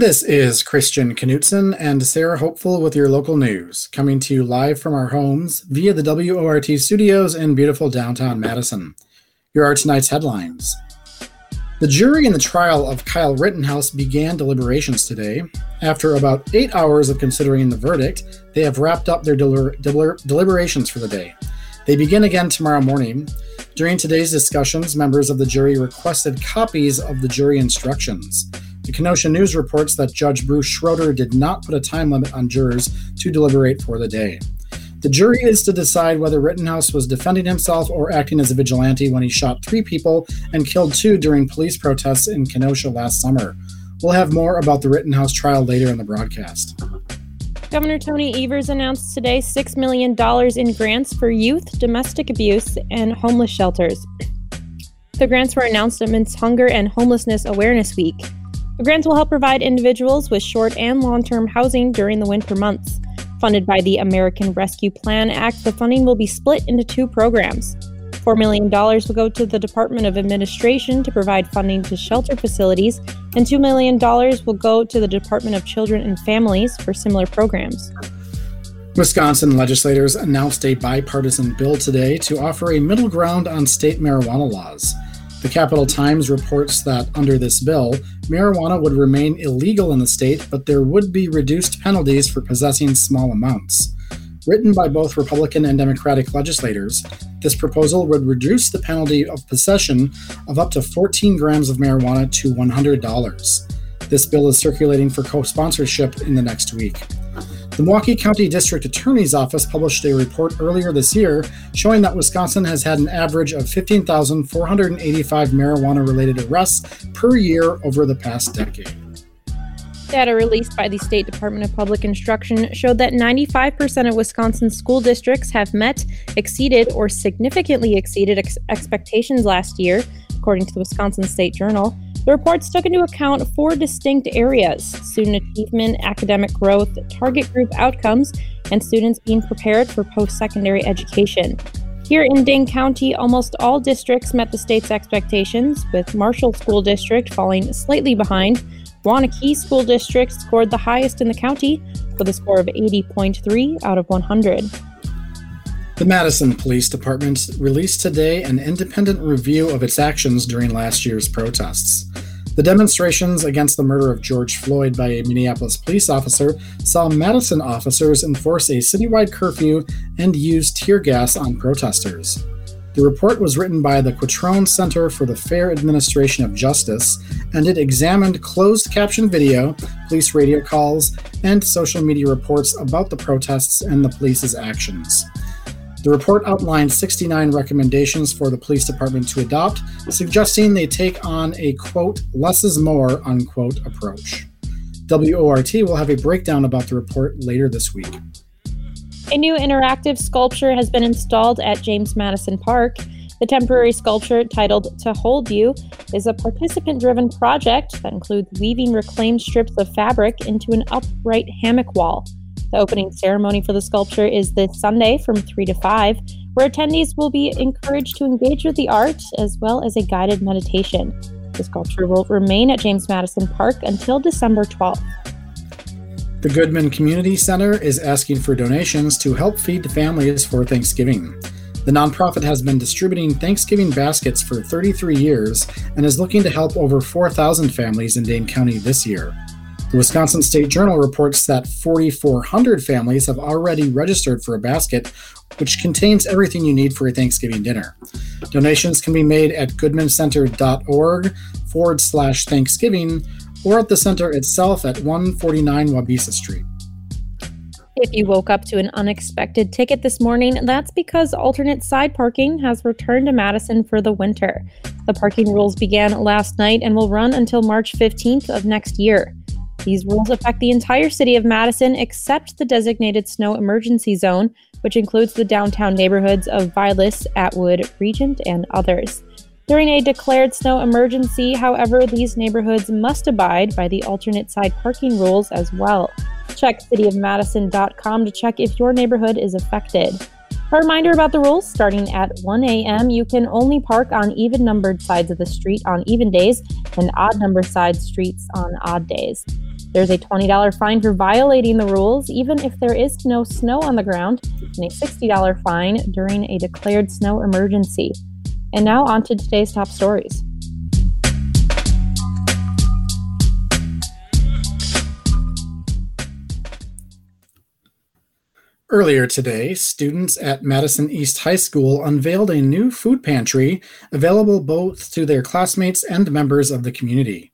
This is Christian Knutson and Sarah Hopeful with your local news, coming to you live from our homes via the WORT studios in beautiful downtown Madison. Here are tonight's headlines. The jury in the trial of Kyle Rittenhouse began deliberations today. After about eight hours of considering the verdict, they have wrapped up their deliberations for the day. They begin again tomorrow morning. During today's discussions, members of the jury requested copies of the jury instructions. The Kenosha News reports that Judge Bruce Schroeder did not put a time limit on jurors to deliberate for the day. The jury is to decide whether Rittenhouse was defending himself or acting as a vigilante when he shot three people and killed two during police protests in Kenosha last summer. We'll have more about the Rittenhouse trial later in the broadcast. Governor Tony Evers announced today $6 million in grants for youth, domestic abuse, and homeless shelters. The grants were announced amidst Hunger and Homelessness Awareness Week. The grants will help provide individuals with short and long term housing during the winter months. Funded by the American Rescue Plan Act, the funding will be split into two programs. $4 million will go to the Department of Administration to provide funding to shelter facilities, and $2 million will go to the Department of Children and Families for similar programs. Wisconsin legislators announced a bipartisan bill today to offer a middle ground on state marijuana laws. The Capital Times reports that under this bill, marijuana would remain illegal in the state, but there would be reduced penalties for possessing small amounts. Written by both Republican and Democratic legislators, this proposal would reduce the penalty of possession of up to 14 grams of marijuana to $100. This bill is circulating for co sponsorship in the next week. The Milwaukee County District Attorney's Office published a report earlier this year showing that Wisconsin has had an average of 15,485 marijuana related arrests per year over the past decade. Data released by the State Department of Public Instruction showed that 95% of Wisconsin school districts have met, exceeded, or significantly exceeded ex- expectations last year, according to the Wisconsin State Journal. The reports took into account four distinct areas student achievement, academic growth, target group outcomes, and students being prepared for post secondary education. Here in Dane County, almost all districts met the state's expectations, with Marshall School District falling slightly behind. Waunakee School District scored the highest in the county with a score of 80.3 out of 100. The Madison Police Department released today an independent review of its actions during last year's protests. The demonstrations against the murder of George Floyd by a Minneapolis police officer saw Madison officers enforce a citywide curfew and use tear gas on protesters. The report was written by the Quattrone Center for the Fair Administration of Justice, and it examined closed caption video, police radio calls, and social media reports about the protests and the police's actions. The report outlined 69 recommendations for the police department to adopt, suggesting they take on a quote, less is more, unquote approach. WORT will have a breakdown about the report later this week. A new interactive sculpture has been installed at James Madison Park. The temporary sculpture, titled To Hold You, is a participant driven project that includes weaving reclaimed strips of fabric into an upright hammock wall. The opening ceremony for the sculpture is this Sunday from 3 to 5, where attendees will be encouraged to engage with the art as well as a guided meditation. The sculpture will remain at James Madison Park until December 12th. The Goodman Community Center is asking for donations to help feed families for Thanksgiving. The nonprofit has been distributing Thanksgiving baskets for 33 years and is looking to help over 4,000 families in Dane County this year. The Wisconsin State Journal reports that 4,400 families have already registered for a basket, which contains everything you need for a Thanksgiving dinner. Donations can be made at goodmancenter.org forward slash Thanksgiving or at the center itself at 149 Waubesa Street. If you woke up to an unexpected ticket this morning, that's because alternate side parking has returned to Madison for the winter. The parking rules began last night and will run until March 15th of next year. These rules affect the entire city of Madison except the designated snow emergency zone, which includes the downtown neighborhoods of Vilas, Atwood, Regent, and others. During a declared snow emergency, however, these neighborhoods must abide by the alternate side parking rules as well. Check cityofmadison.com to check if your neighborhood is affected. A reminder about the rules starting at 1 a.m., you can only park on even numbered sides of the street on even days and odd number side streets on odd days. There's a $20 fine for violating the rules, even if there is no snow on the ground, and a $60 fine during a declared snow emergency. And now on to today's top stories. Earlier today, students at Madison East High School unveiled a new food pantry available both to their classmates and members of the community.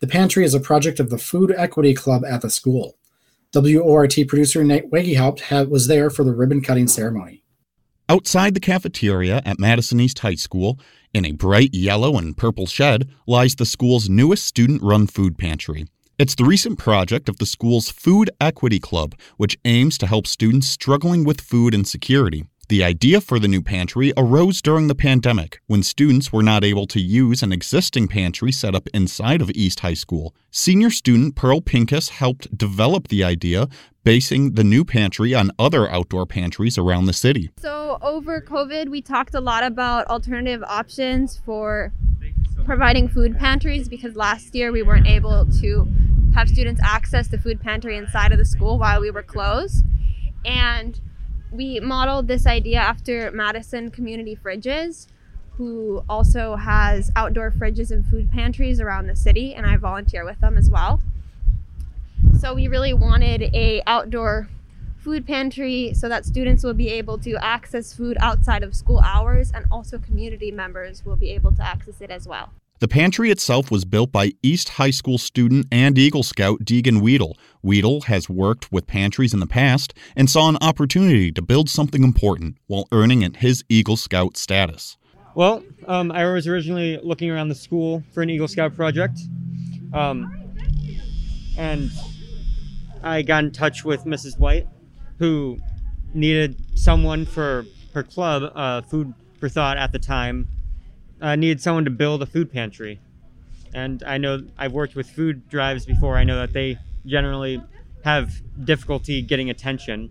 The pantry is a project of the Food Equity Club at the school. WORT producer Nate Wegehaupt was there for the ribbon cutting ceremony. Outside the cafeteria at Madison East High School, in a bright yellow and purple shed, lies the school's newest student run food pantry. It's the recent project of the school's Food Equity Club, which aims to help students struggling with food insecurity. The idea for the new pantry arose during the pandemic when students were not able to use an existing pantry set up inside of East High School. Senior student Pearl Pincus helped develop the idea, basing the new pantry on other outdoor pantries around the city. So, over COVID, we talked a lot about alternative options for providing food pantries because last year we weren't able to have students access the food pantry inside of the school while we were closed. And we modeled this idea after Madison Community Fridges, who also has outdoor fridges and food pantries around the city, and I volunteer with them as well. So we really wanted a outdoor food pantry so that students will be able to access food outside of school hours and also community members will be able to access it as well. The pantry itself was built by East High School student and Eagle Scout Deegan Weedle. Weedle has worked with pantries in the past and saw an opportunity to build something important while earning his Eagle Scout status. Well, um, I was originally looking around the school for an Eagle Scout project. Um, and I got in touch with Mrs. White, who needed someone for her club, uh, Food for Thought at the time, uh, needed someone to build a food pantry. And I know I've worked with food drives before. I know that they generally have difficulty getting attention.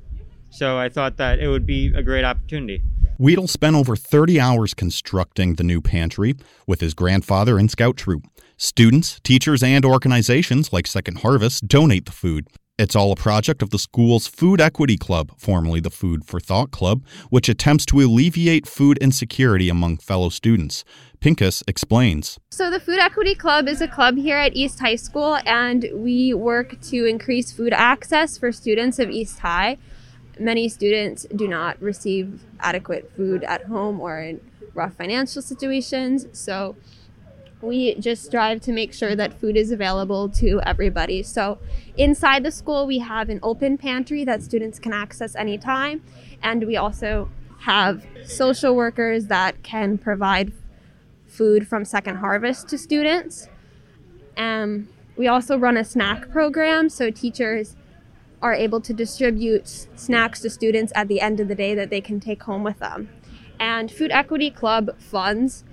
So I thought that it would be a great opportunity. Weedle spent over 30 hours constructing the new pantry with his grandfather and scout troop. Students, teachers, and organizations like Second Harvest donate the food. It's all a project of the school's Food Equity Club, formerly the Food for Thought Club, which attempts to alleviate food insecurity among fellow students. Pincus explains. So, the Food Equity Club is a club here at East High School, and we work to increase food access for students of East High. Many students do not receive adequate food at home or in rough financial situations. So, we just strive to make sure that food is available to everybody. So, inside the school, we have an open pantry that students can access anytime, and we also have social workers that can provide food from Second Harvest to students. Um, we also run a snack program, so teachers are able to distribute snacks to students at the end of the day that they can take home with them. And Food Equity Club funds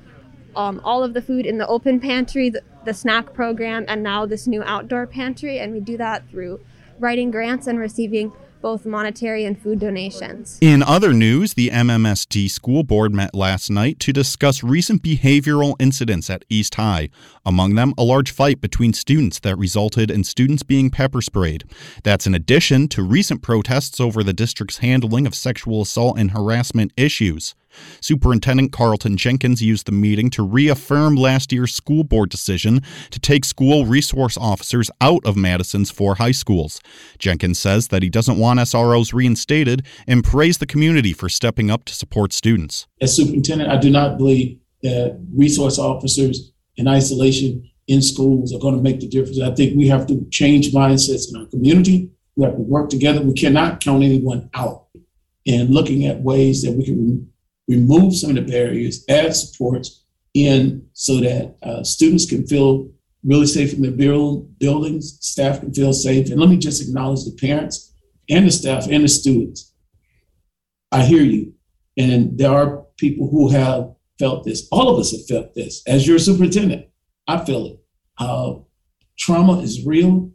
um, all of the food in the open pantry, the, the snack program, and now this new outdoor pantry. And we do that through writing grants and receiving both monetary and food donations. In other news, the MMSD school board met last night to discuss recent behavioral incidents at East High. Among them, a large fight between students that resulted in students being pepper sprayed. That's in addition to recent protests over the district's handling of sexual assault and harassment issues. Superintendent Carlton Jenkins used the meeting to reaffirm last year's school board decision to take school resource officers out of Madison's four high schools. Jenkins says that he doesn't want SROs reinstated and praised the community for stepping up to support students. As superintendent, I do not believe that resource officers in isolation in schools are going to make the difference. I think we have to change mindsets in our community. We have to work together. We cannot count anyone out. And looking at ways that we can remove some of the barriers, add supports in so that uh, students can feel really safe in their build, buildings, staff can feel safe. And let me just acknowledge the parents and the staff and the students. I hear you. And there are people who have felt this. All of us have felt this. As your superintendent, I feel it. Uh, trauma is real.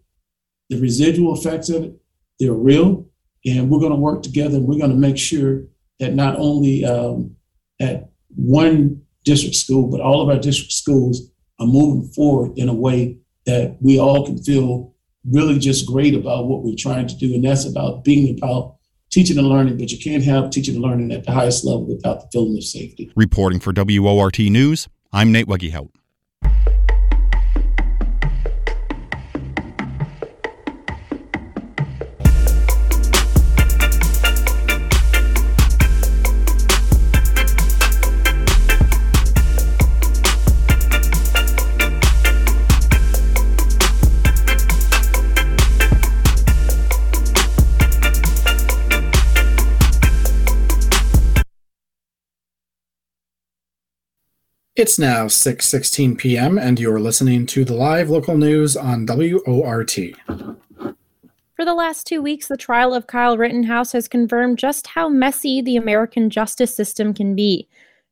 The residual effects of it, they're real. And we're going to work together and we're going to make sure that not only um, at one district school, but all of our district schools are moving forward in a way that we all can feel really just great about what we're trying to do. And that's about being about teaching and learning, but you can't have teaching and learning at the highest level without the feeling of safety. Reporting for WORT News, I'm Nate Wegehaupt. It's now 6:16 p.m. and you're listening to the live local news on WORT. For the last 2 weeks, the trial of Kyle Rittenhouse has confirmed just how messy the American justice system can be.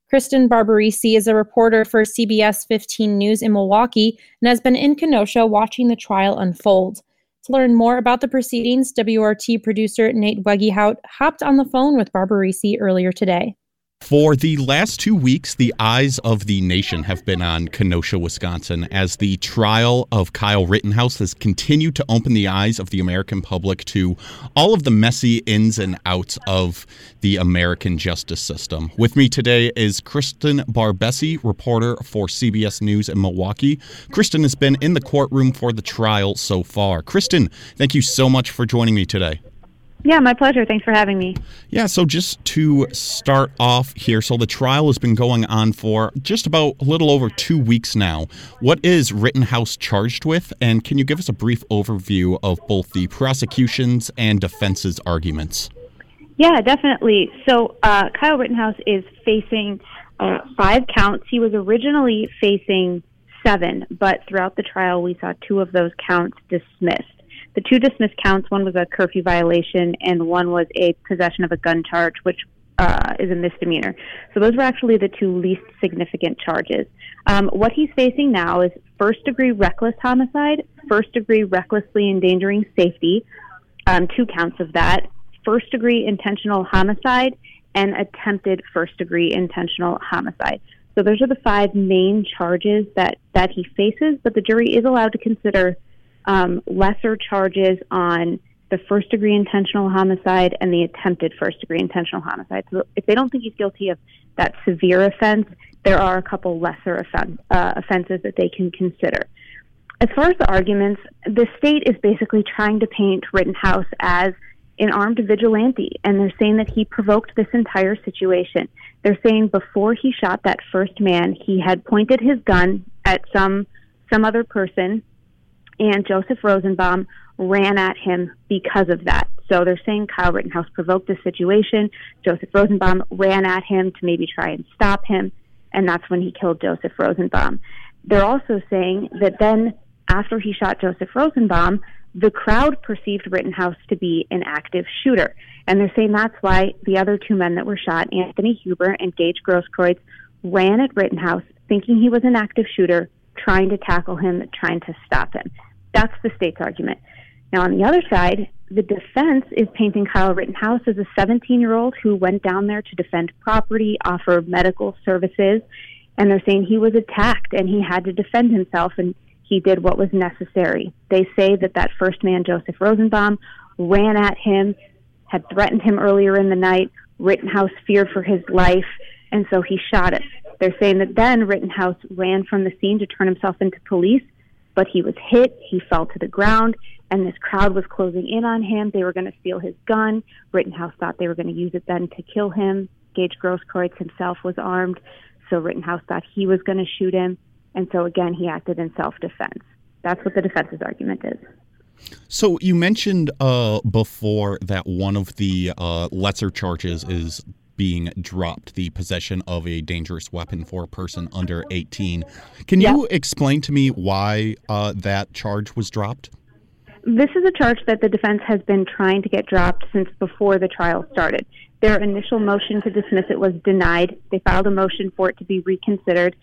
Kristen Barbaresi is a reporter for CBS 15 News in Milwaukee and has been in Kenosha watching the trial unfold. To learn more about the proceedings, WORT producer Nate Wegehaupt hopped on the phone with Barbaresi earlier today. For the last two weeks, the eyes of the nation have been on Kenosha, Wisconsin, as the trial of Kyle Rittenhouse has continued to open the eyes of the American public to all of the messy ins and outs of the American justice system. With me today is Kristen Barbaresi, reporter for CBS News in Milwaukee. Kristen has been in the courtroom for the trial so far. Kristen, thank you so much for joining me today. Yeah, my pleasure. Thanks for having me. Yeah, so just to start off here, so the trial has been going on for just about a little over two weeks now. What is Rittenhouse charged with? And can you give us a brief overview of both the prosecution's and defense's arguments? Yeah, definitely. So uh, Kyle Rittenhouse is facing uh, five counts. He was originally facing seven, but throughout the trial, we saw two of those counts dismissed. The two dismissed counts, one was a curfew violation and one was a possession of a gun charge, which uh, is a misdemeanor. So those were actually the two least significant charges. Um, what he's facing now is first degree reckless homicide, first degree recklessly endangering safety, um, two counts of that, first degree intentional homicide, and attempted first degree intentional homicide. So those are the five main charges that, that he faces, but the jury is allowed to consider um, lesser charges on the first degree intentional homicide and the attempted first degree intentional homicide. So if they don't think he's guilty of that severe offense, there are a couple lesser uh, offenses that they can consider. As far as the arguments, the state is basically trying to paint Rittenhouse as an armed vigilante, and they're saying that he provoked this entire situation. They're saying before he shot that first man, he had pointed his gun at some some other person and Joseph Rosenbaum ran at him because of that. So they're saying Kyle Rittenhouse provoked the situation. Joseph Rosenbaum ran at him to maybe try and stop him, and that's when he killed Joseph Rosenbaum. They're also saying that then, after he shot Joseph Rosenbaum, the crowd perceived Rittenhouse to be an active shooter. And they're saying that's why the other two men that were shot, Anthony Huber and Gage Grosskreutz, ran at Rittenhouse thinking he was an active shooter, trying to tackle him, trying to stop him. That's the state's argument. Now, on the other side, the defense is painting Kyle Rittenhouse as a 17 year old who went down there to defend property, offer medical services, and they're saying he was attacked and he had to defend himself and he did what was necessary. They say that that first man, Joseph Rosenbaum, ran at him, had threatened him earlier in the night. Rittenhouse feared for his life, and so he shot him. They're saying that then Rittenhouse ran from the scene to turn himself into police but he was hit. He fell to the ground, and this crowd was closing in on him. They were going to steal his gun. Rittenhouse thought they were going to use it then to kill him. Gage Grosskreutz himself was armed, so Rittenhouse thought he was going to shoot him, and so again he acted in self-defense. That's what the defense's argument is. So you mentioned uh, before that one of the uh, lesser charges is being dropped, the possession of a dangerous weapon for a person under 18. Can you explain to me why uh, that charge was dropped? This is a charge that the defense has been trying to get dropped since before the trial started. Their initial motion to dismiss it was denied. They filed a motion for it to be reconsidered.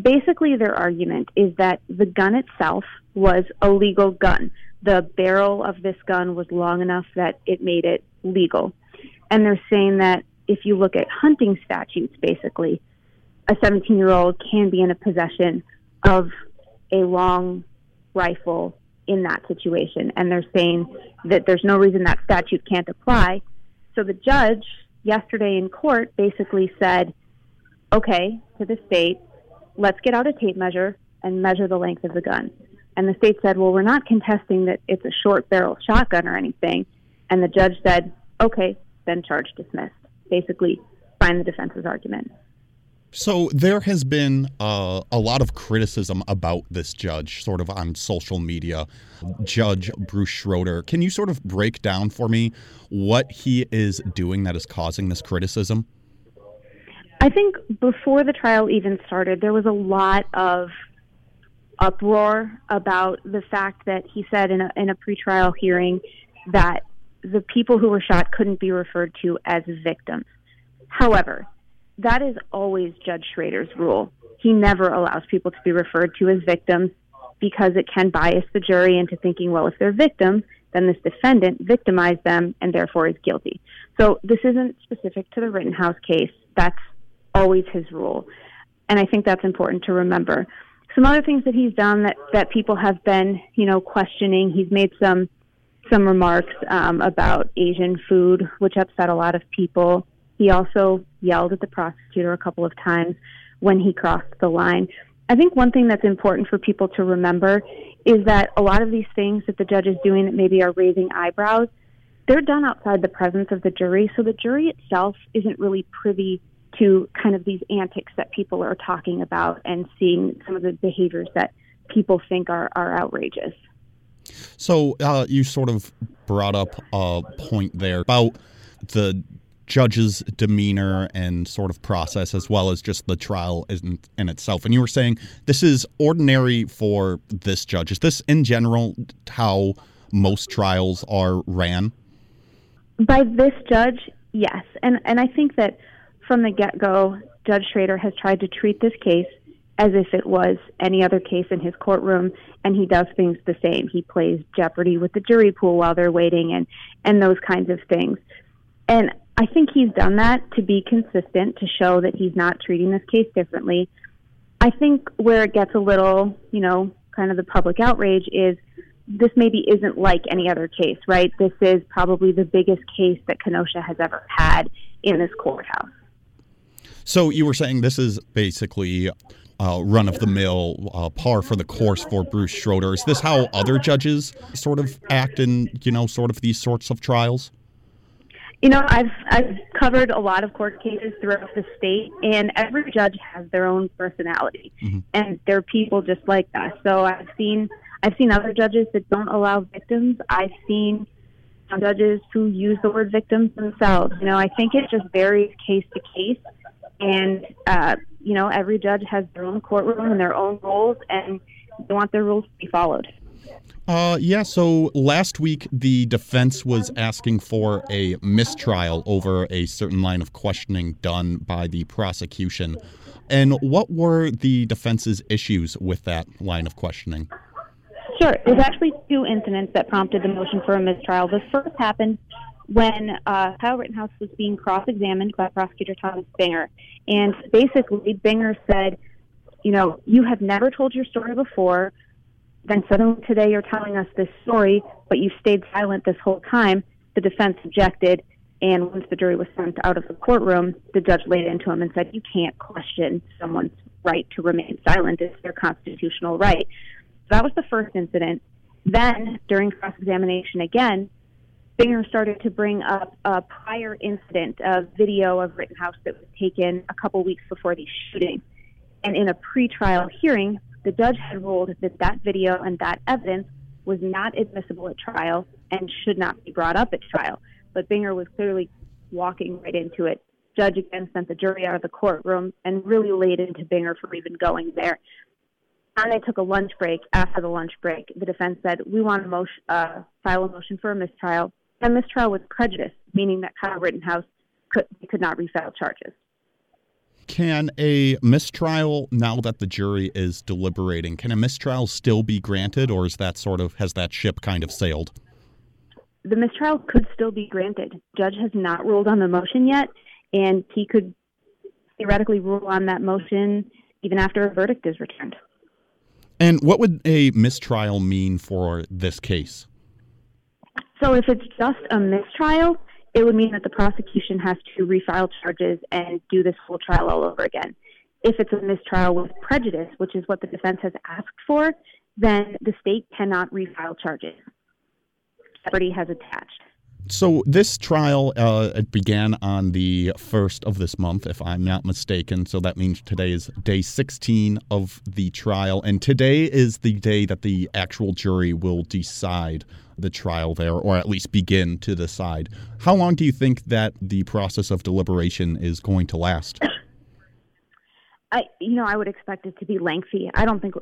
Basically, their argument is that the gun itself was a legal gun. The barrel of this gun was long enough that it made it legal. And they're saying that if you look at hunting statutes, basically, a 17 year old can be in a possession of a long rifle in that situation. And they're saying that there's no reason that statute can't apply. So the judge yesterday in court basically said, okay, to the state, let's get out a tape measure and measure the length of the gun. And the state said, well, we're not contesting that it's a short barrel shotgun or anything. And the judge said, okay, then charge dismissed. Basically, find the defense's argument. So there has been uh, a lot of criticism about this judge, sort of on social media. Judge Bruce Schroeder, can you sort of break down for me what he is doing that is causing this criticism? I think before the trial even started, there was a lot of uproar about the fact that he said in a, in a pretrial hearing that the people who were shot couldn't be referred to as victims. However, that is always Judge Schroeder's rule. He never allows people to be referred to as victims because it can bias the jury into thinking, well, if they're victims, then this defendant victimized them and therefore is guilty. So this isn't specific to the Rittenhouse case. That's always his rule. And I think that's important to remember. Some other things that he's done that, that people have been, you know, questioning. He's made some some remarks um, about Asian food, which upset a lot of people. He also yelled at the prosecutor a couple of times when he crossed the line. I think one thing that's important for people to remember is that a lot of these things that the judge is doing that maybe are raising eyebrows, they're done outside the presence of the jury. So the jury itself isn't really privy to kind of these antics that people are talking about and seeing some of the behaviors that people think are, are outrageous. So uh, you sort of brought up a point there about the judge's demeanor and sort of process as well as just the trial in, in itself. And you were saying this is ordinary for this judge. Is this in general how most trials are ran? By this judge, yes. And and I think that from the get-go, Judge Schroeder has tried to treat this case as if it was any other case in his courtroom and he does things the same. He plays Jeopardy with the jury pool while they're waiting and and those kinds of things. And I think he's done that to be consistent, to show that he's not treating this case differently. I think where it gets a little, you know, kind of the public outrage is this maybe isn't like any other case, right? This is probably the biggest case that Kenosha has ever had in this courthouse. So you were saying this is basically uh, run of the mill, uh, par for the course for Bruce Schroeder. Is this how other judges sort of act in, you know, sort of these sorts of trials? You know, I've I've covered a lot of court cases throughout the state, and every judge has their own personality, mm-hmm. and they're people just like us. So I've seen I've seen other judges that don't allow victims. I've seen judges who use the word victims themselves. You know, I think it just varies case to case, and uh, you know, every judge has their own courtroom and their own rules, and they want their rules to be followed. Uh, yeah, so last week the defense was asking for a mistrial over a certain line of questioning done by the prosecution. And what were the defense's issues with that line of questioning? Sure. There's actually two incidents that prompted the motion for a mistrial. The first happened when uh, Kyle Rittenhouse was being cross examined by prosecutor Thomas Binger. And basically, Binger said, You know, you have never told your story before then suddenly today you're telling us this story, but you stayed silent this whole time. The defense objected, and once the jury was sent out of the courtroom, the judge laid into him and said, "You can't question someone's right to remain silent; it's their constitutional right." So that was the first incident. Then, during cross-examination again, Binger started to bring up a prior incident, a video of Rittenhouse that was taken a couple weeks before the shooting. And in a pretrial hearing, the judge had ruled that that video and that evidence was not admissible at trial and should not be brought up at trial. But Binger was clearly walking right into it. Judge again sent the jury out of the courtroom and really laid into Binger for even going there. And they took a lunch break. After the lunch break, the defense said, "We want to uh, file a motion for a mistrial." And mistrial was prejudice, meaning that Kyle Rittenhouse could could not refile charges. Can a mistrial, now that the jury is deliberating, can a mistrial still be granted, or is that sort of has that ship kind of sailed? The mistrial could still be granted. Judge has not ruled on the motion yet, and he could theoretically rule on that motion even after a verdict is returned. And what would a mistrial mean for this case? So if it's just a mistrial, it would mean that the prosecution has to refile charges and do this whole trial all over again. If it's a mistrial with prejudice, which is what the defense has asked for, then the state cannot refile charges. Jeopardy has attached. So this trial uh, it began on the first of this month, if I'm not mistaken. So that means today is day 16 of the trial, and today is the day that the actual jury will decide the trial there, or at least begin to decide. How long do you think that the process of deliberation is going to last? I, you know, I would expect it to be lengthy. I don't think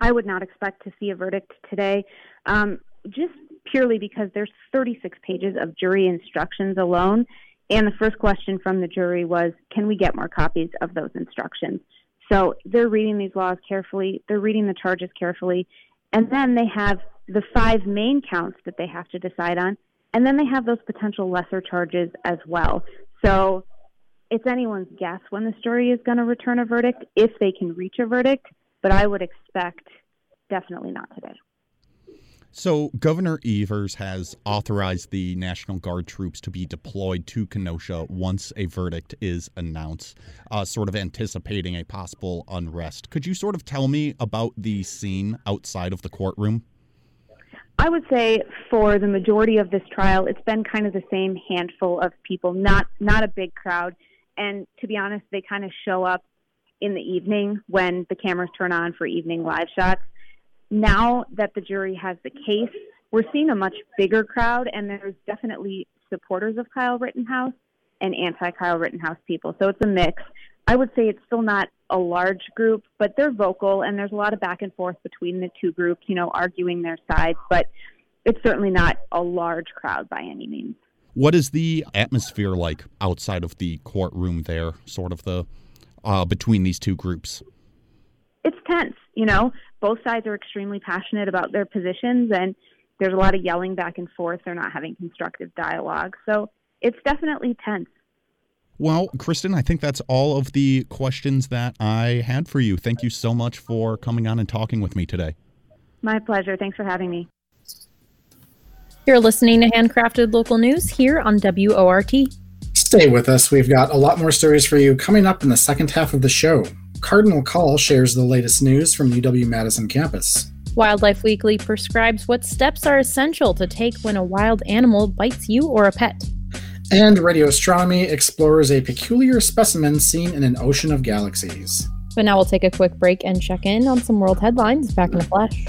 I would not expect to see a verdict today. Um, just purely because there's 36 pages of jury instructions alone. And the first question from the jury was, can we get more copies of those instructions? So they're reading these laws carefully, they're reading the charges carefully, and then they have the five main counts that they have to decide on, and then they have those potential lesser charges as well. So it's anyone's guess when this jury is going to return a verdict, if they can reach a verdict, but I would expect definitely not today. So, Governor Evers has authorized the National Guard troops to be deployed to Kenosha once a verdict is announced, uh, sort of anticipating a possible unrest. Could you sort of tell me about the scene outside of the courtroom? I would say for the majority of this trial, it's been kind of the same handful of people, not not a big crowd. And to be honest, they kind of show up in the evening when the cameras turn on for evening live shots now that the jury has the case, we're seeing a much bigger crowd, and there's definitely supporters of Kyle Rittenhouse and anti Kyle Rittenhouse people. So it's a mix. I would say it's still not a large group, but they're vocal, and there's a lot of back and forth between the two groups, you know, arguing their sides, but it's certainly not a large crowd by any means. What is the atmosphere like outside of the courtroom there, sort of the uh, between these two groups? It's tense, you know both sides are extremely passionate about their positions and there's a lot of yelling back and forth. They're not having constructive dialogue. So it's definitely tense. Well, Kristen, I think that's all of the questions that I had for you. Thank you so much for coming on and talking with me today. My pleasure. Thanks for having me. You're listening to Handcrafted Local News here on WORT. Stay with us. We've got a lot more stories for you coming up in the second half of the show. Cardinal Call shares the latest news from UW Madison campus. Wildlife Weekly prescribes what steps are essential to take when a wild animal bites you or a pet. And Radio Astronomy explores a peculiar specimen seen in an ocean of galaxies. But now we'll take a quick break and check in on some world headlines back in a flash.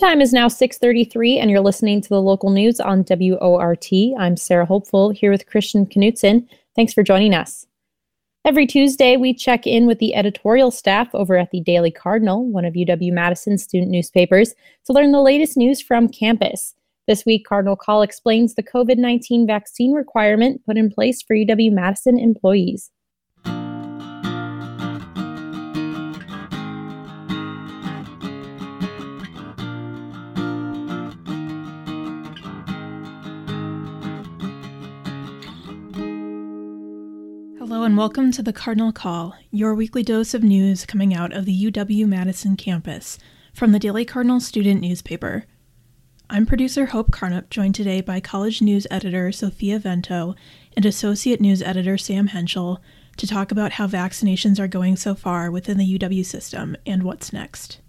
Time is now 6:33 and you're listening to the local news on WORT. I'm Sarah Hopeful here with Christian Knutson. Thanks for joining us. Every Tuesday, we check in with the editorial staff over at the Daily Cardinal, one of UW Madison's student newspapers, to learn the latest news from campus. This week, Cardinal Call explains the COVID 19 vaccine requirement put in place for UW Madison employees. And welcome to the Cardinal Call, your weekly dose of news coming out of the UW Madison campus from the Daily Cardinal student newspaper. I'm producer Hope Carnup, joined today by college news editor Sophia Vento and associate news editor Sam Henschel to talk about how vaccinations are going so far within the UW system and what's next.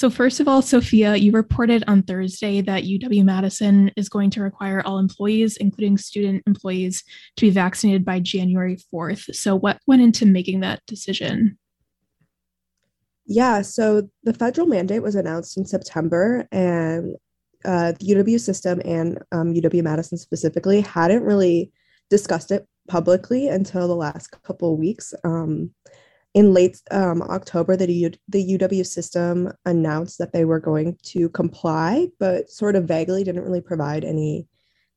So, first of all, Sophia, you reported on Thursday that UW Madison is going to require all employees, including student employees, to be vaccinated by January 4th. So, what went into making that decision? Yeah, so the federal mandate was announced in September, and uh, the UW system and um, UW Madison specifically hadn't really discussed it publicly until the last couple weeks. Um, in late um, October, the, U- the UW system announced that they were going to comply, but sort of vaguely didn't really provide any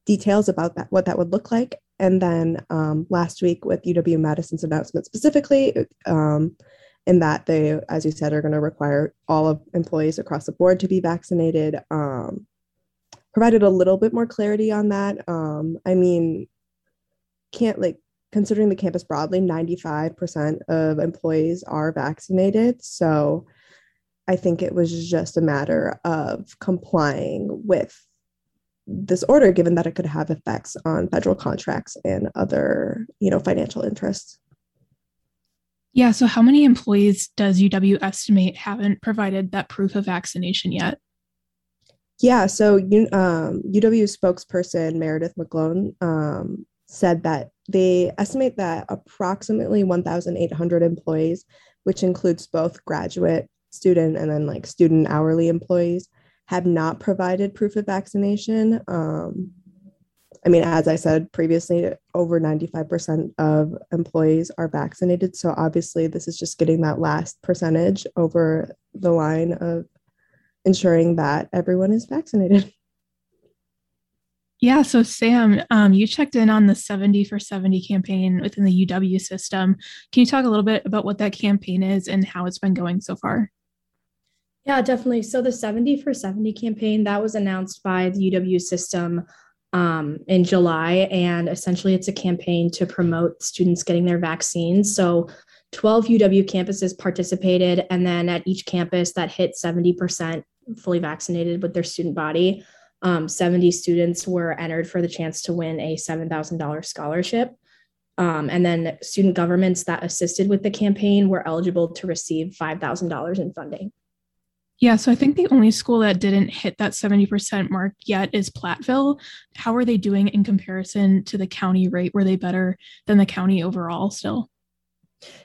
details about that, what that would look like. And then um, last week, with UW Madison's announcement specifically, um, in that they, as you said, are going to require all of employees across the board to be vaccinated. Um, provided a little bit more clarity on that. Um, I mean, can't like considering the campus broadly, 95% of employees are vaccinated. So I think it was just a matter of complying with this order, given that it could have effects on federal contracts and other, you know, financial interests. Yeah. So, how many employees does UW estimate haven't provided that proof of vaccination yet? Yeah. So, um, UW spokesperson Meredith McGlone um, said that they estimate that approximately 1,800 employees, which includes both graduate, student, and then like student hourly employees, have not provided proof of vaccination. Um, I mean, as I said previously, over 95% of employees are vaccinated. So obviously, this is just getting that last percentage over the line of ensuring that everyone is vaccinated. Yeah, so Sam, um, you checked in on the 70 for 70 campaign within the UW system. Can you talk a little bit about what that campaign is and how it's been going so far? Yeah, definitely. So the 70 for 70 campaign that was announced by the UW system um, in July, and essentially it's a campaign to promote students getting their vaccines. So 12 UW campuses participated, and then at each campus that hit 70% fully vaccinated with their student body um, 70 students were entered for the chance to win a $7,000 scholarship. Um, and then student governments that assisted with the campaign were eligible to receive $5,000 in funding. Yeah, so I think the only school that didn't hit that 70% mark yet is Platteville. How are they doing in comparison to the county rate? Were they better than the county overall still?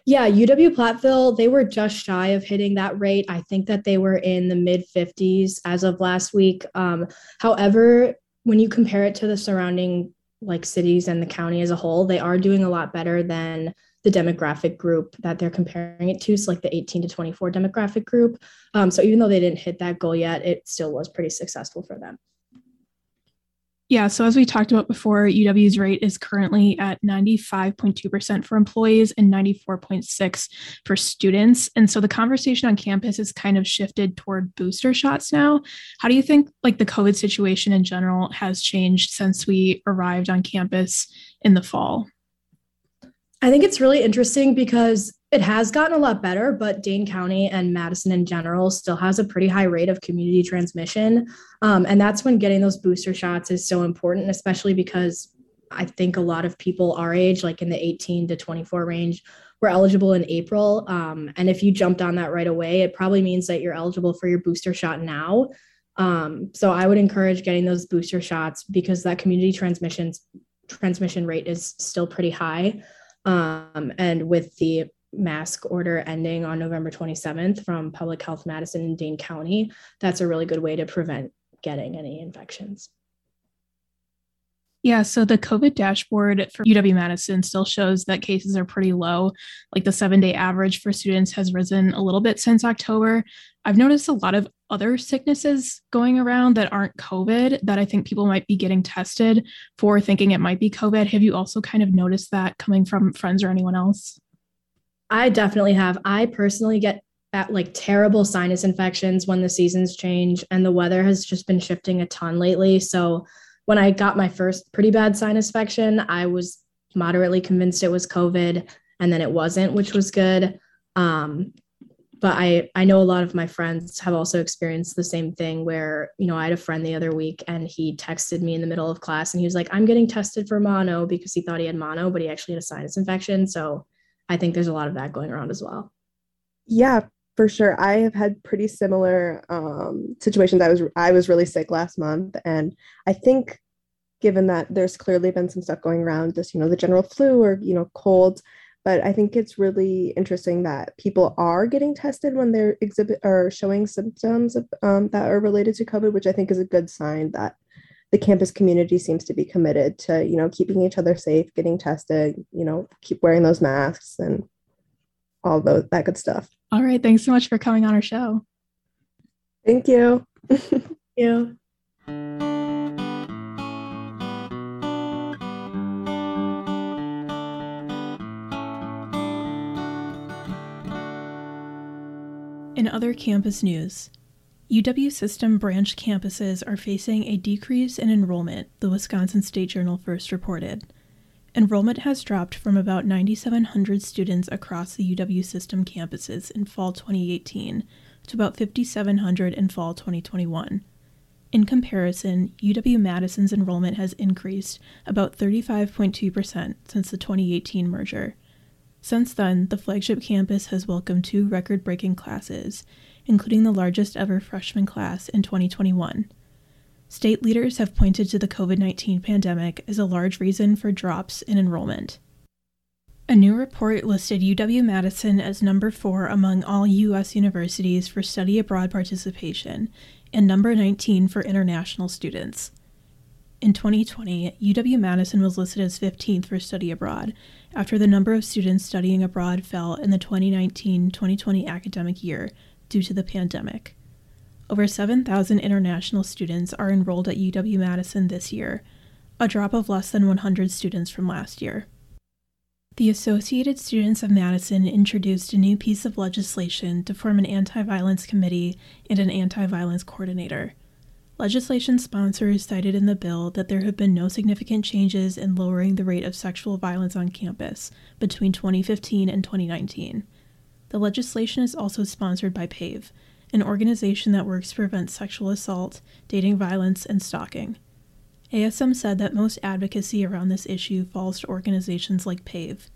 Yeah, UW Platteville, they were just shy of hitting that rate. I think that they were in the mid 50s as of last week. Um, however, when you compare it to the surrounding like cities and the county as a whole, they are doing a lot better than the demographic group that they're comparing it to. So, like the 18 to 24 demographic group. Um, so, even though they didn't hit that goal yet, it still was pretty successful for them. Yeah, so as we talked about before, UW's rate is currently at 95.2% for employees and 94.6 for students. And so the conversation on campus has kind of shifted toward booster shots now. How do you think like the COVID situation in general has changed since we arrived on campus in the fall? I think it's really interesting because it has gotten a lot better, but Dane County and Madison in general still has a pretty high rate of community transmission. Um, and that's when getting those booster shots is so important, especially because I think a lot of people our age, like in the 18 to 24 range, were eligible in April. Um, and if you jumped on that right away, it probably means that you're eligible for your booster shot now. Um, so I would encourage getting those booster shots because that community transmissions transmission rate is still pretty high. Um, and with the mask order ending on November 27th from Public Health Madison and Dane County, that's a really good way to prevent getting any infections. Yeah, so the COVID dashboard for UW Madison still shows that cases are pretty low. Like the seven day average for students has risen a little bit since October. I've noticed a lot of other sicknesses going around that aren't COVID that I think people might be getting tested for thinking it might be COVID. Have you also kind of noticed that coming from friends or anyone else? I definitely have. I personally get at like terrible sinus infections when the seasons change and the weather has just been shifting a ton lately. So when I got my first pretty bad sinus infection, I was moderately convinced it was COVID and then it wasn't, which was good. Um, but I, I know a lot of my friends have also experienced the same thing where, you know, I had a friend the other week and he texted me in the middle of class and he was like, I'm getting tested for mono because he thought he had mono, but he actually had a sinus infection. So I think there's a lot of that going around as well. Yeah, for sure. I have had pretty similar um, situations. I was I was really sick last month, and I think, given that there's clearly been some stuff going around, just you know the general flu or you know colds, but I think it's really interesting that people are getting tested when they're exhibit or showing symptoms of, um, that are related to COVID, which I think is a good sign that the campus community seems to be committed to you know keeping each other safe, getting tested, you know, keep wearing those masks and all those that good stuff. All right. Thanks so much for coming on our show. Thank you. Thank you. In other campus news, UW System branch campuses are facing a decrease in enrollment, the Wisconsin State Journal first reported. Enrollment has dropped from about 9,700 students across the UW System campuses in fall 2018 to about 5,700 in fall 2021. In comparison, UW Madison's enrollment has increased about 35.2% since the 2018 merger. Since then, the flagship campus has welcomed two record breaking classes, including the largest ever freshman class in 2021. State leaders have pointed to the COVID 19 pandemic as a large reason for drops in enrollment. A new report listed UW Madison as number four among all U.S. universities for study abroad participation and number 19 for international students. In 2020, UW Madison was listed as 15th for study abroad after the number of students studying abroad fell in the 2019 2020 academic year due to the pandemic. Over 7,000 international students are enrolled at UW Madison this year, a drop of less than 100 students from last year. The Associated Students of Madison introduced a new piece of legislation to form an anti violence committee and an anti violence coordinator. Legislation sponsors cited in the bill that there have been no significant changes in lowering the rate of sexual violence on campus between 2015 and 2019. The legislation is also sponsored by PAVE, an organization that works to prevent sexual assault, dating violence, and stalking. ASM said that most advocacy around this issue falls to organizations like PAVE.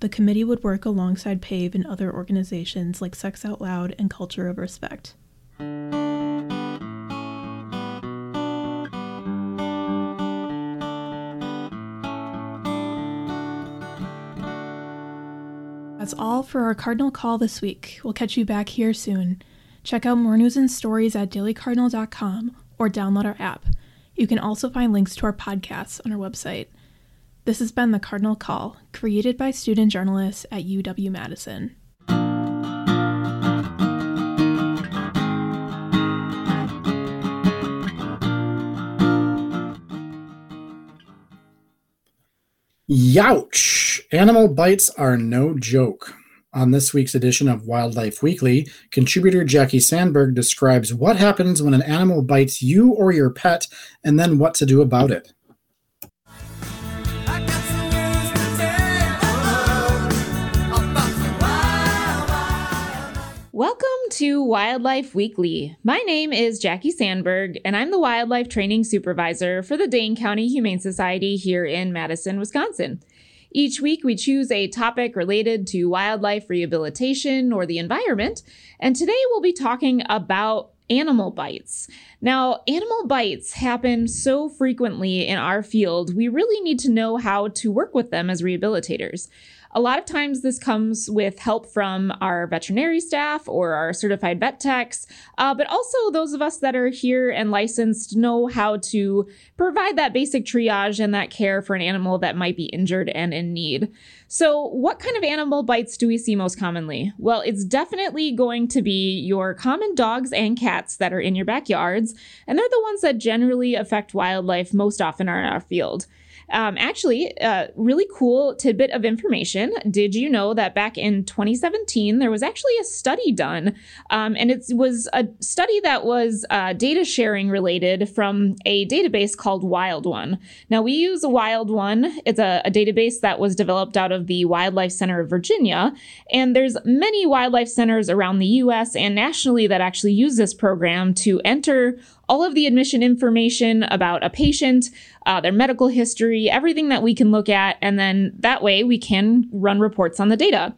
The committee would work alongside PAVE and other organizations like Sex Out Loud and Culture of Respect. That's all for our Cardinal Call this week. We'll catch you back here soon. Check out more news and stories at dailycardinal.com or download our app. You can also find links to our podcasts on our website. This has been the Cardinal Call, created by student journalists at UW Madison. Youch! Animal bites are no joke. On this week's edition of Wildlife Weekly, contributor Jackie Sandberg describes what happens when an animal bites you or your pet and then what to do about it. Welcome to Wildlife Weekly. My name is Jackie Sandberg, and I'm the Wildlife Training Supervisor for the Dane County Humane Society here in Madison, Wisconsin. Each week, we choose a topic related to wildlife rehabilitation or the environment, and today we'll be talking about animal bites. Now, animal bites happen so frequently in our field, we really need to know how to work with them as rehabilitators. A lot of times, this comes with help from our veterinary staff or our certified vet techs, uh, but also those of us that are here and licensed know how to provide that basic triage and that care for an animal that might be injured and in need. So, what kind of animal bites do we see most commonly? Well, it's definitely going to be your common dogs and cats that are in your backyards, and they're the ones that generally affect wildlife most often are in our field. Um, actually, uh, really cool tidbit of information. Did you know that back in 2017, there was actually a study done? Um, and it was a study that was uh, data sharing related from a database called Wild One. Now, we use Wild One, it's a, a database that was developed out of the Wildlife Center of Virginia. And there's many wildlife centers around the US and nationally that actually use this program to enter all of the admission information about a patient, uh, their medical history, everything that we can look at, and then that way we can run reports on the data.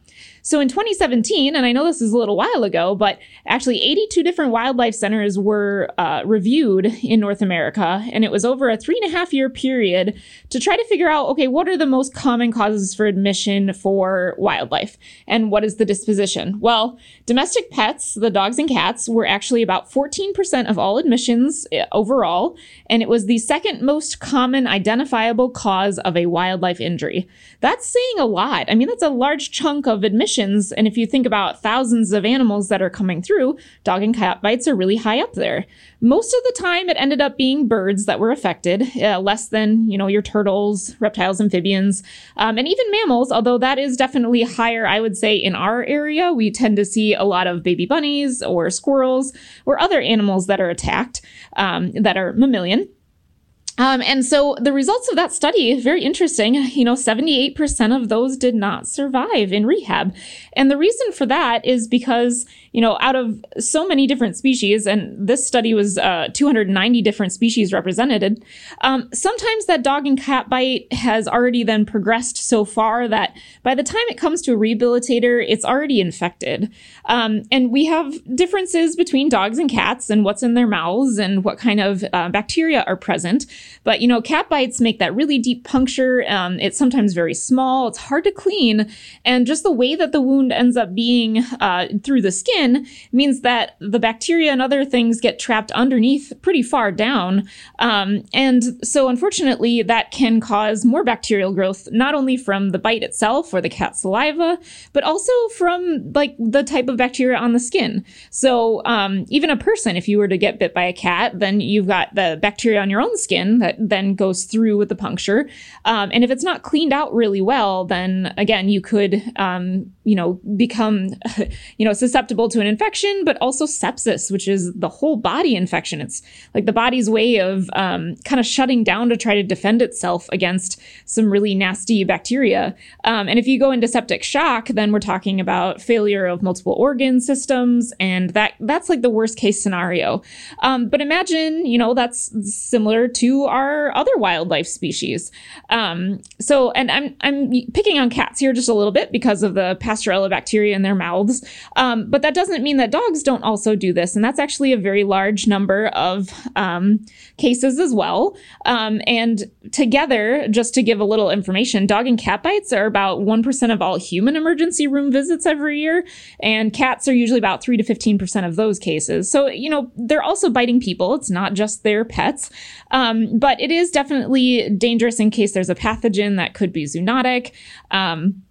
So in 2017, and I know this is a little while ago, but actually 82 different wildlife centers were uh, reviewed in North America, and it was over a three and a half year period to try to figure out okay, what are the most common causes for admission for wildlife, and what is the disposition? Well, domestic pets, the dogs and cats, were actually about 14% of all admissions eh, overall, and it was the second most common common identifiable cause of a wildlife injury. That's saying a lot. I mean, that's a large chunk of admissions. And if you think about thousands of animals that are coming through, dog and cat bites are really high up there. Most of the time, it ended up being birds that were affected, uh, less than, you know, your turtles, reptiles, amphibians, um, and even mammals, although that is definitely higher, I would say, in our area. We tend to see a lot of baby bunnies or squirrels or other animals that are attacked um, that are mammalian. Um, and so the results of that study, very interesting. You know, 78% of those did not survive in rehab. And the reason for that is because you know, out of so many different species, and this study was uh, 290 different species represented, um, sometimes that dog and cat bite has already then progressed so far that by the time it comes to a rehabilitator, it's already infected. Um, and we have differences between dogs and cats and what's in their mouths and what kind of uh, bacteria are present. But, you know, cat bites make that really deep puncture. Um, it's sometimes very small, it's hard to clean. And just the way that the wound ends up being uh, through the skin means that the bacteria and other things get trapped underneath pretty far down. Um, and so, unfortunately, that can cause more bacterial growth, not only from the bite itself or the cat saliva, but also from like the type of bacteria on the skin. So, um, even a person, if you were to get bit by a cat, then you've got the bacteria on your own skin that then goes through with the puncture. Um, and if it's not cleaned out really well, then again, you could, um, you know, become, you know, susceptible to an infection, but also sepsis, which is the whole body infection. It's like the body's way of um, kind of shutting down to try to defend itself against some really nasty bacteria. Um, and if you go into septic shock, then we're talking about failure of multiple organ systems, and that that's like the worst case scenario. Um, but imagine, you know, that's similar to our other wildlife species. Um, so, and I'm I'm picking on cats here just a little bit because of the Bacteria in their mouths, um, but that doesn't mean that dogs don't also do this. And that's actually a very large number of um, cases as well. Um, and together, just to give a little information, dog and cat bites are about 1% of all human emergency room visits every year. And cats are usually about 3 to 15% of those cases. So, you know, they're also biting people. It's not just their pets. Um, but it is definitely dangerous in case there's a pathogen that could be zoonotic. Um,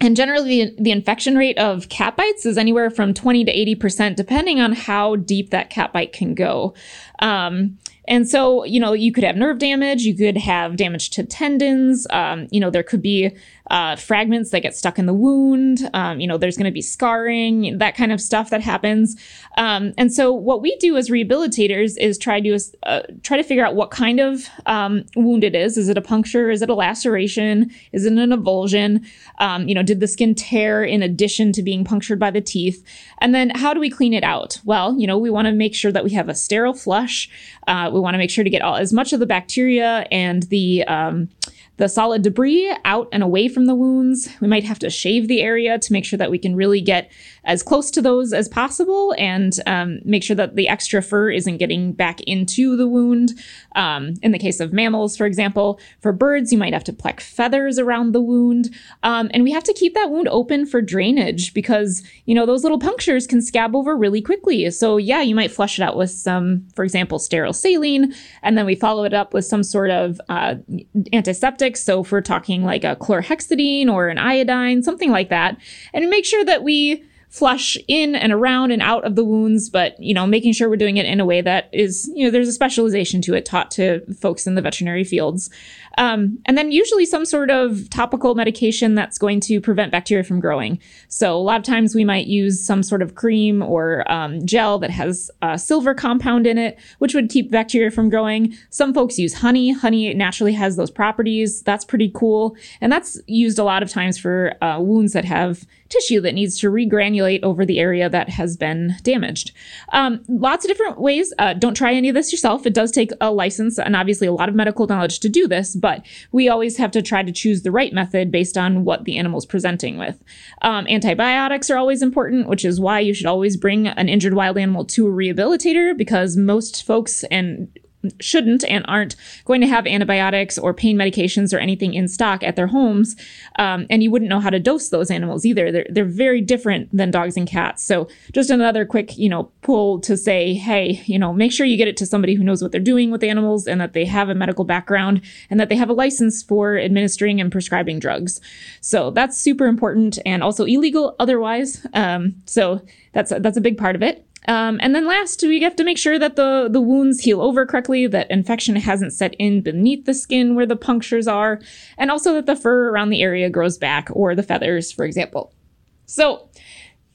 and generally, the, the, infection rate of cat bites is anywhere from 20 to 80%, depending on how deep that cat bite can go. Um, and so, you know, you could have nerve damage, you could have damage to tendons, um, you know, there could be uh, fragments that get stuck in the wound. Um, you know, there's going to be scarring, that kind of stuff that happens. Um, and so, what we do as rehabilitators is try to uh, try to figure out what kind of um, wound it is. Is it a puncture? Is it a laceration? Is it an avulsion? Um, you know, did the skin tear in addition to being punctured by the teeth? And then, how do we clean it out? Well, you know, we want to make sure that we have a sterile flush. Uh, we want to make sure to get all as much of the bacteria and the um, the solid debris out and away from the wounds. We might have to shave the area to make sure that we can really get as close to those as possible and um, make sure that the extra fur isn't getting back into the wound. Um, in the case of mammals, for example, for birds, you might have to pluck feathers around the wound. Um, and we have to keep that wound open for drainage because, you know, those little punctures can scab over really quickly. So, yeah, you might flush it out with some, for example, sterile saline, and then we follow it up with some sort of uh, antiseptic. So, if we're talking like a chlorhexidine or an iodine, something like that, and make sure that we flush in and around and out of the wounds, but you know, making sure we're doing it in a way that is, you know, there's a specialization to it taught to folks in the veterinary fields. Um, and then usually some sort of topical medication that's going to prevent bacteria from growing. So a lot of times we might use some sort of cream or um, gel that has a silver compound in it, which would keep bacteria from growing. Some folks use honey. Honey naturally has those properties. That's pretty cool. And that's used a lot of times for uh, wounds that have tissue that needs to regranulate over the area that has been damaged. Um, lots of different ways. Uh, don't try any of this yourself. It does take a license and obviously a lot of medical knowledge to do this, but we always have to try to choose the right method based on what the animal's presenting with. Um, antibiotics are always important, which is why you should always bring an injured wild animal to a rehabilitator because most folks and shouldn't and aren't going to have antibiotics or pain medications or anything in stock at their homes, um, and you wouldn't know how to dose those animals either. They're they're very different than dogs and cats. So just another quick you know pull to say, hey, you know, make sure you get it to somebody who knows what they're doing with animals and that they have a medical background and that they have a license for administering and prescribing drugs. So that's super important and also illegal otherwise. Um, so that's that's a big part of it. Um, and then last, we have to make sure that the, the wounds heal over correctly, that infection hasn't set in beneath the skin where the punctures are, and also that the fur around the area grows back, or the feathers, for example. So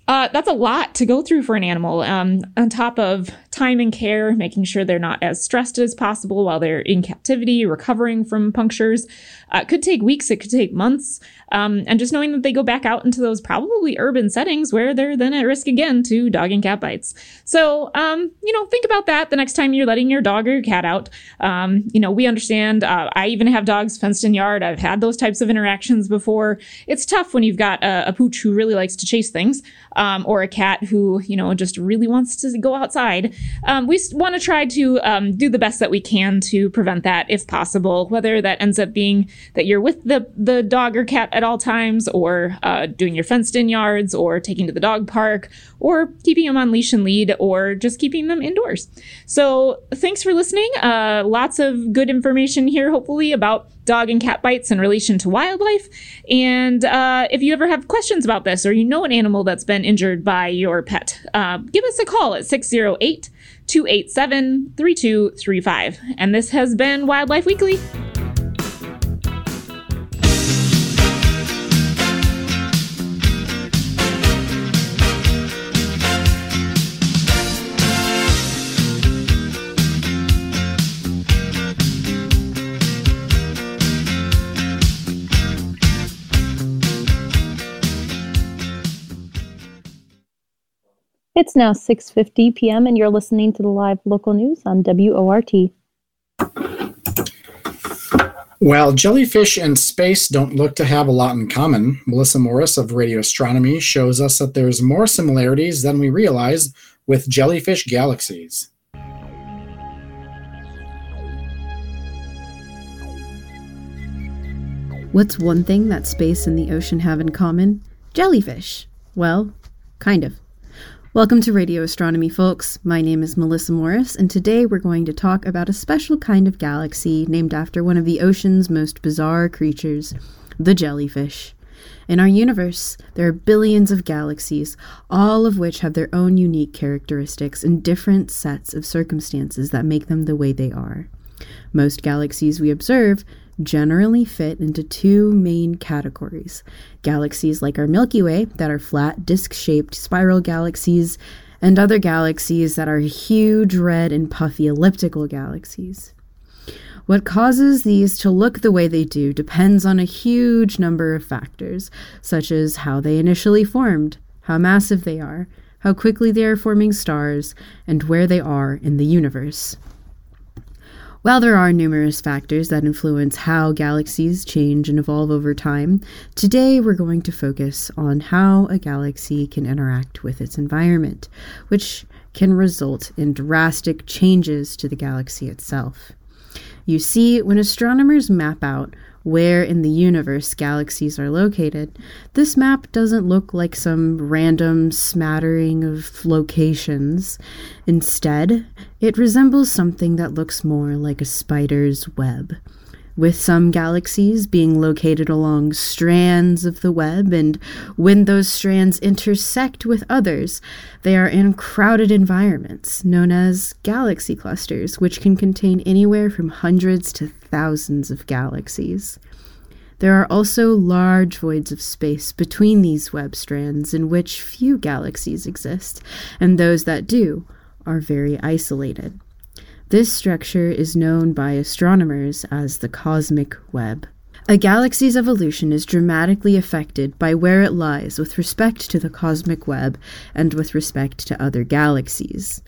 uh, that's a lot to go through for an animal. Um, on top of time and care, making sure they're not as stressed as possible while they're in captivity, recovering from punctures. Uh, it could take weeks, it could take months. Um, and just knowing that they go back out into those probably urban settings where they're then at risk again to dog and cat bites. So, um, you know, think about that the next time you're letting your dog or your cat out. Um, you know, we understand. Uh, I even have dogs fenced in yard. I've had those types of interactions before. It's tough when you've got a, a pooch who really likes to chase things, um, or a cat who, you know, just really wants to go outside. Um, we want to try to um, do the best that we can to prevent that if possible, whether that ends up being that you're with the, the dog or cat at all times, or uh, doing your fenced in yards, or taking to the dog park, or keeping them on leash and lead, or just keeping them indoors. So, thanks for listening. Uh, lots of good information here, hopefully, about dog and cat bites in relation to wildlife. And uh, if you ever have questions about this, or you know an animal that's been injured by your pet, uh, give us a call at 608 287 3235. And this has been Wildlife Weekly. It's now 6:50 p.m. and you're listening to the live local news on WORT. While jellyfish and space don't look to have a lot in common, Melissa Morris of Radio Astronomy shows us that there's more similarities than we realize with jellyfish galaxies. What's one thing that space and the ocean have in common? Jellyfish. Well, kind of. Welcome to Radio Astronomy, folks. My name is Melissa Morris, and today we're going to talk about a special kind of galaxy named after one of the ocean's most bizarre creatures, the jellyfish. In our universe, there are billions of galaxies, all of which have their own unique characteristics and different sets of circumstances that make them the way they are. Most galaxies we observe generally fit into two main categories galaxies like our Milky Way, that are flat, disc shaped spiral galaxies, and other galaxies that are huge, red, and puffy elliptical galaxies. What causes these to look the way they do depends on a huge number of factors, such as how they initially formed, how massive they are, how quickly they are forming stars, and where they are in the universe. While there are numerous factors that influence how galaxies change and evolve over time, today we're going to focus on how a galaxy can interact with its environment, which can result in drastic changes to the galaxy itself. You see, when astronomers map out where in the universe galaxies are located, this map doesn't look like some random smattering of locations. Instead, it resembles something that looks more like a spider's web with some galaxies being located along strands of the web, and when those strands intersect with others, they are in crowded environments known as galaxy clusters, which can contain anywhere from hundreds to thousands of galaxies. There are also large voids of space between these web strands in which few galaxies exist, and those that do are very isolated. This structure is known by astronomers as the cosmic web. A galaxy's evolution is dramatically affected by where it lies with respect to the cosmic web and with respect to other galaxies.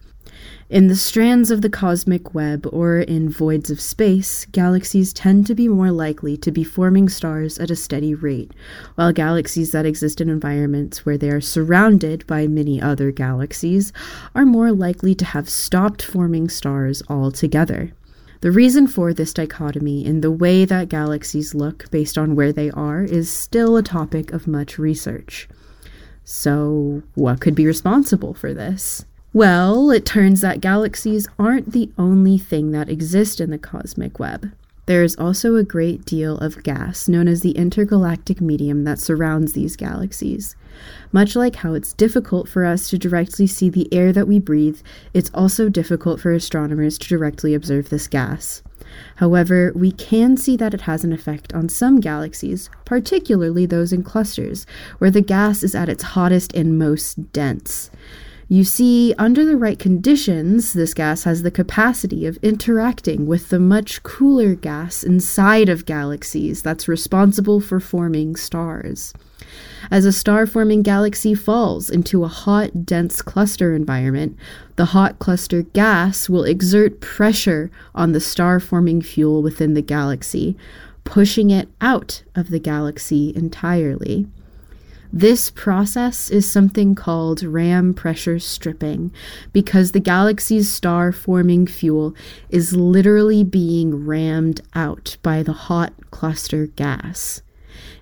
In the strands of the cosmic web or in voids of space, galaxies tend to be more likely to be forming stars at a steady rate, while galaxies that exist in environments where they are surrounded by many other galaxies are more likely to have stopped forming stars altogether. The reason for this dichotomy in the way that galaxies look based on where they are is still a topic of much research. So, what could be responsible for this? Well, it turns that galaxies aren't the only thing that exist in the cosmic web. There is also a great deal of gas known as the intergalactic medium that surrounds these galaxies. Much like how it's difficult for us to directly see the air that we breathe, it's also difficult for astronomers to directly observe this gas. However, we can see that it has an effect on some galaxies, particularly those in clusters, where the gas is at its hottest and most dense. You see, under the right conditions, this gas has the capacity of interacting with the much cooler gas inside of galaxies that's responsible for forming stars. As a star forming galaxy falls into a hot, dense cluster environment, the hot cluster gas will exert pressure on the star forming fuel within the galaxy, pushing it out of the galaxy entirely. This process is something called ram pressure stripping because the galaxy's star forming fuel is literally being rammed out by the hot cluster gas.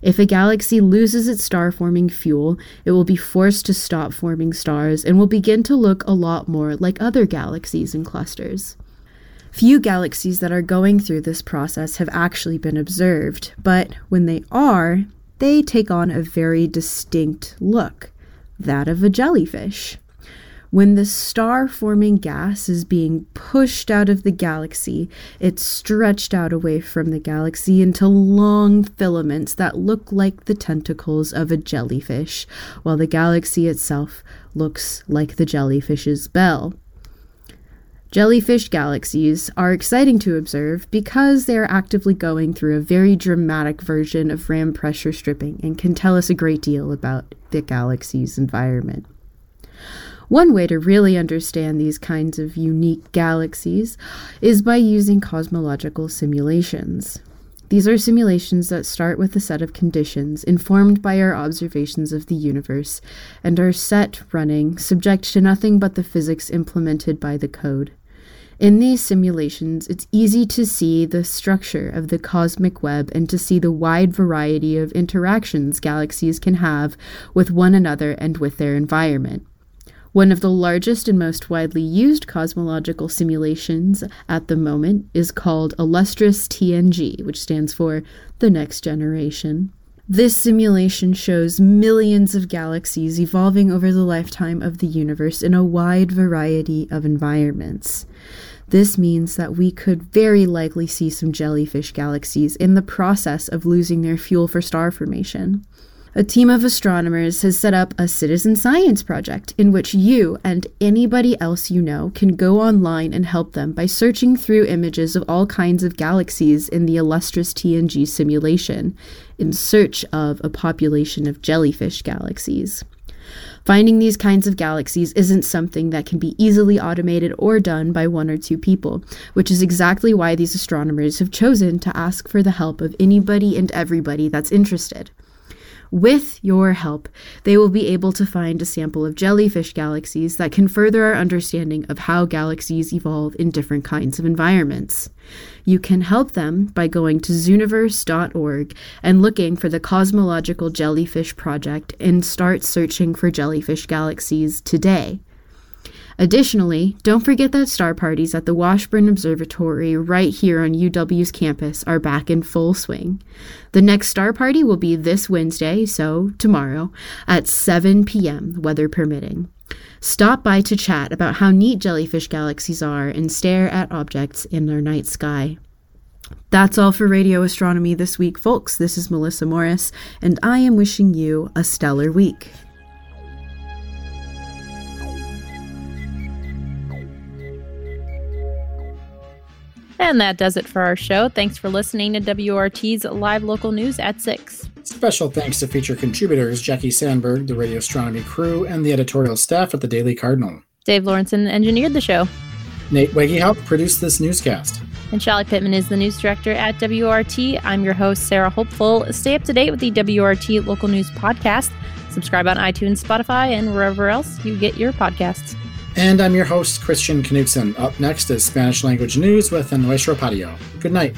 If a galaxy loses its star forming fuel, it will be forced to stop forming stars and will begin to look a lot more like other galaxies and clusters. Few galaxies that are going through this process have actually been observed, but when they are, they take on a very distinct look that of a jellyfish. When the star forming gas is being pushed out of the galaxy, it's stretched out away from the galaxy into long filaments that look like the tentacles of a jellyfish, while the galaxy itself looks like the jellyfish's bell. Jellyfish galaxies are exciting to observe because they are actively going through a very dramatic version of ram pressure stripping and can tell us a great deal about the galaxy's environment. One way to really understand these kinds of unique galaxies is by using cosmological simulations. These are simulations that start with a set of conditions informed by our observations of the universe and are set running, subject to nothing but the physics implemented by the code. In these simulations, it's easy to see the structure of the cosmic web and to see the wide variety of interactions galaxies can have with one another and with their environment. One of the largest and most widely used cosmological simulations at the moment is called Illustris TNG, which stands for the next generation. This simulation shows millions of galaxies evolving over the lifetime of the universe in a wide variety of environments. This means that we could very likely see some jellyfish galaxies in the process of losing their fuel for star formation a team of astronomers has set up a citizen science project in which you and anybody else you know can go online and help them by searching through images of all kinds of galaxies in the Illustris TNG simulation in search of a population of jellyfish galaxies. Finding these kinds of galaxies isn't something that can be easily automated or done by one or two people, which is exactly why these astronomers have chosen to ask for the help of anybody and everybody that's interested. With your help, they will be able to find a sample of jellyfish galaxies that can further our understanding of how galaxies evolve in different kinds of environments. You can help them by going to zooniverse.org and looking for the Cosmological Jellyfish Project and start searching for jellyfish galaxies today. Additionally, don't forget that star parties at the Washburn Observatory right here on UW's campus are back in full swing. The next star party will be this Wednesday, so tomorrow, at 7 p.m., weather permitting. Stop by to chat about how neat jellyfish galaxies are and stare at objects in our night sky. That's all for radio astronomy this week, folks. This is Melissa Morris, and I am wishing you a stellar week. And that does it for our show. Thanks for listening to WORT's live local news at 6. Special thanks to feature contributors Jackie Sandberg, the radio astronomy crew, and the editorial staff at the Daily Cardinal. Dave Lawrenson engineered the show. Nate Wegge helped produce this newscast. And Shelly Pittman is the news director at WORT. I'm your host, Sarah Hopeful. Stay up to date with the WORT local news podcast. Subscribe on iTunes, Spotify, and wherever else you get your podcasts. And I'm your host, Christian Knutson. Up next is Spanish language news with Nuestro Patio. Good night.